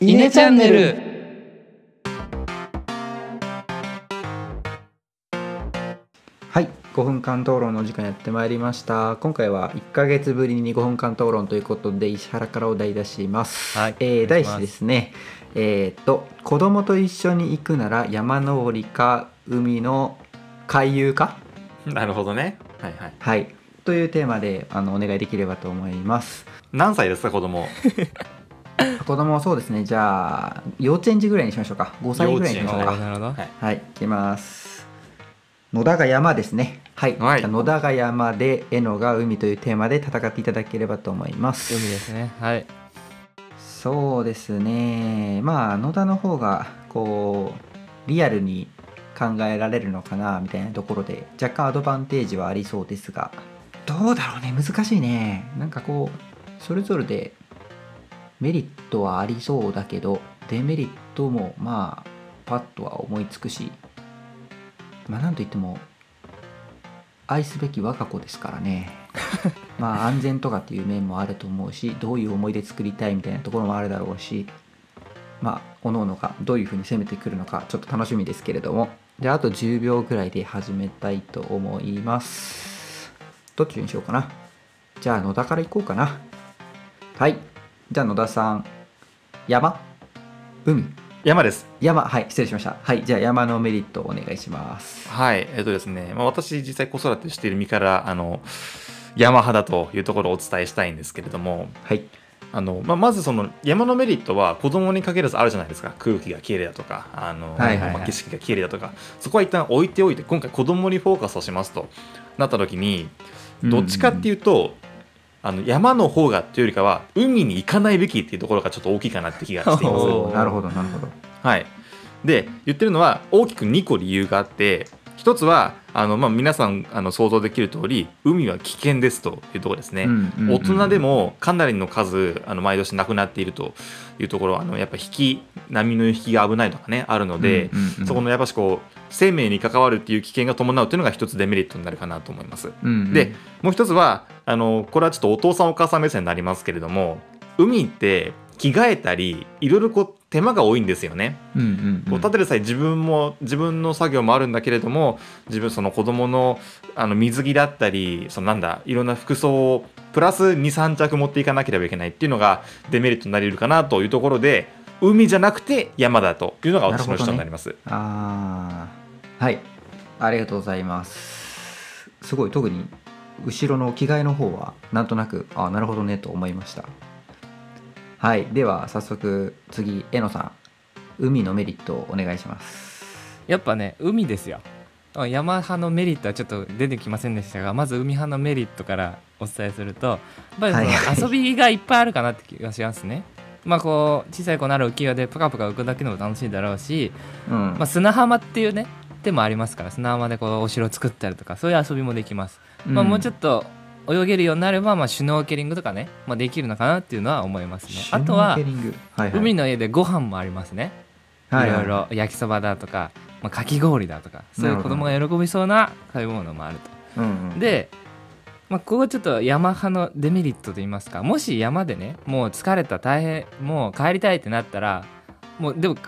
イネチャンネル。はい5分間討論のお時間やってまいりました。今回は1ヶ月ぶりに5分間討論ということで石原からお題出します、はいえー題しですね。えーっと子供と一緒に行くなら山登りか海の回遊か？なるほどね。はいはい。はい。というテーマであのお願いできればと思います。何歳ですか子供？子供はそうですねじゃあ幼稚園児ぐらいにしましょうか5歳ぐらいにしましょうかはいはい、いきます。野田が山ですね。はい。はい野田が山で、えのが海というテーマで戦っていただければと思います。海ですねはいそうですね。まあ野田の方がこうリアルに考えられるのかなみたいなところで若干アドバンテージはありそうですが、どうだろうね。難しいね。なんかこうそれぞれでメリットはありそうだけどデメリットもまあパッとは思いつくしまあなんといっても愛すべき我が子ですからね。まあ安全とかっていう面もあると思うしどういう思い出作りたいみたいなところもあるだろうしまあ各々がどういうふうに攻めてくるのかちょっと楽しみですけれども。であと10秒ぐらいで始めたいと思います。どっちにしようかな。じゃあ野田から行こうかな。はいじゃあ野田さん山？海？山です。山？はい失礼しました。はいじゃあ山のメリットをお願いします。はいえっとですね、まあ、私実際子育てしている身からあの山派だというところをお伝えしたいんですけれどもはい。あの、まあ、まずその山のメリットは子供に限らずあるじゃないですか。空気がきれいだとかあの、はいはいはい。まあ景色がきれいだとか。そこは一旦置いておいて今回子供にフォーカスをしますとなった時にどっちかっていうと、あの山の方がっていうよりかは海に行かないべきっていうところがちょっと大きいかなって気がしています。なるほどなるほど。はい、で言ってるのは大きく2個理由があって一つはあの、まあ、皆さんあの想像できる通り海は危険ですというところですね。うんうんうん大人でもかなりの数あの毎年亡くなっているというところはあのやっぱ引き波の引きが危ないとかねあるので、うんうんうんそこのやっぱしこう生命に関わるっていう危険が伴うというのが一つデメリットになるかなと思います。うんうんでもう一つはあのこれはちょっとお父さんお母さん目線になりますけれども海って着替えたりいろいろこう手間が多いんですよね。うんうんうん。こうただでさえ自分も自分の作業もあるんだけれども自分その子供のあの水着だったりそのなんだいろんな服装をプラス23着持っていかなければいけないっていうのがデメリットになり得るかなというところで海じゃなくて山だというのが私の主張になります。ああはい。ありがとうございます。すごい特に後ろの着替えの方はなんとなくあなるほどねと思いましたはいでは早速次えのさん海のメリットをお願いします。やっぱね海ですよ。あ山派のメリットはちょっと出てきませんでしたがまず海派のメリットからお伝えするとやっぱりそのはいはい。遊びがいっぱいあるかなって気がしますね。まあこう小さい子なら浮き輪でプカプカ浮くだけでも楽しいだろうし、うん、まあ、砂浜っていうね手もありますから砂浜でこうお城作ったりとかそういう遊びもできます。まあ、もうちょっと泳げるようになれば、まあ、シュノーケリングとかね、まあ、できるのかなっていうのは思いますね。あとははいはい海の家でご飯もありますね。いはいはいろいろ焼きそばだとか、まあ、かき氷だとかそういう子供が喜びそうな食べ物もあると。うんうん、で、まあ、ここはちょっと山派のデメリットといいますかもし山でねもう疲れた大変もう帰りたいってなったらもうでもっ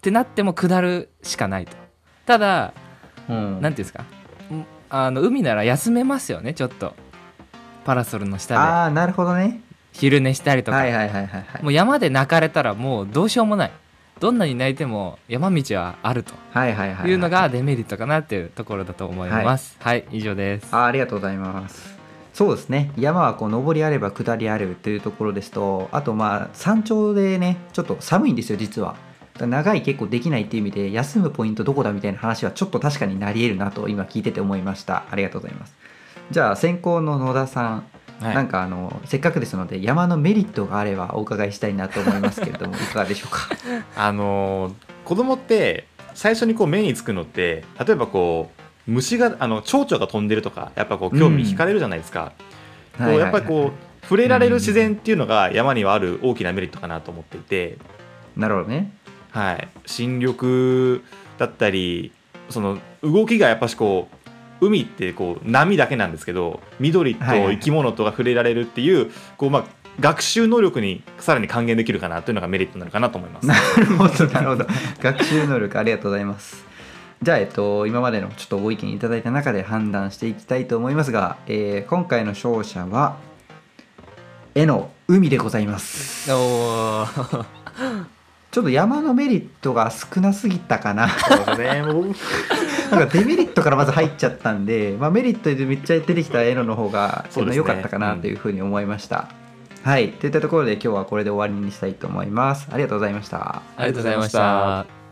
てなっても下るしかないと。ただうん、なんていうんですかんあの海なら休めますよねちょっとパラソルの下で。ああなるほどね。昼寝したりとか、はいはいはいはいはい。もう山で泣かれたらもうどうしようもない。どんなに泣いても山道はあると。はいはいはいはい。いうのがデメリットかなっていうところだと思います。はい、以上です。あありがとうございます。そうですね。山はこう上りあれば下りあるというところですとあとまあ山頂でねちょっと寒いんですよ実は。長い結構できないっていう意味で休むポイントどこだみたいな話はちょっと確かになり得るなと今聞いてて思いました。ありがとうございますじゃあ先行の野田さん、はい。なんかあのせっかくですので山のメリットがあればお伺いしたいなと思いますけれども いかがでしょうか？あのー子供って最初にこう目につくのって例えばこう虫があの蝶々が飛んでるとかやっぱこう興味惹かれるじゃないですか、こうやっぱりこう触れられる自然っていうのが山にはある大きなメリットかなと思っていて、うなるほどね。はい、新緑だったりその動きがやっぱしこう海ってこう波だけなんですけど緑とはいはい。生き物とが触れられるっていうこうまあ学習能力にさらに還元できるかなというのがメリットになるかなと思います。なるほどなるほど。学習能力ありがとうございます。じゃあ、えっと、今までのちょっとご意見いただいた中で判断していきたいと思いますが、えー今回の勝者は絵の海でございます。おー。ちょっと山のメリットが少なすぎたかな。そうですねなんかデメリットからまず入っちゃったんで、まあ、メリットでめっちゃ出てきたエロの方が良かったかなというふうに思いました、はい。といったところで今日はこれで終わりにしたいと思います。ありがとうございました。ありがとうございました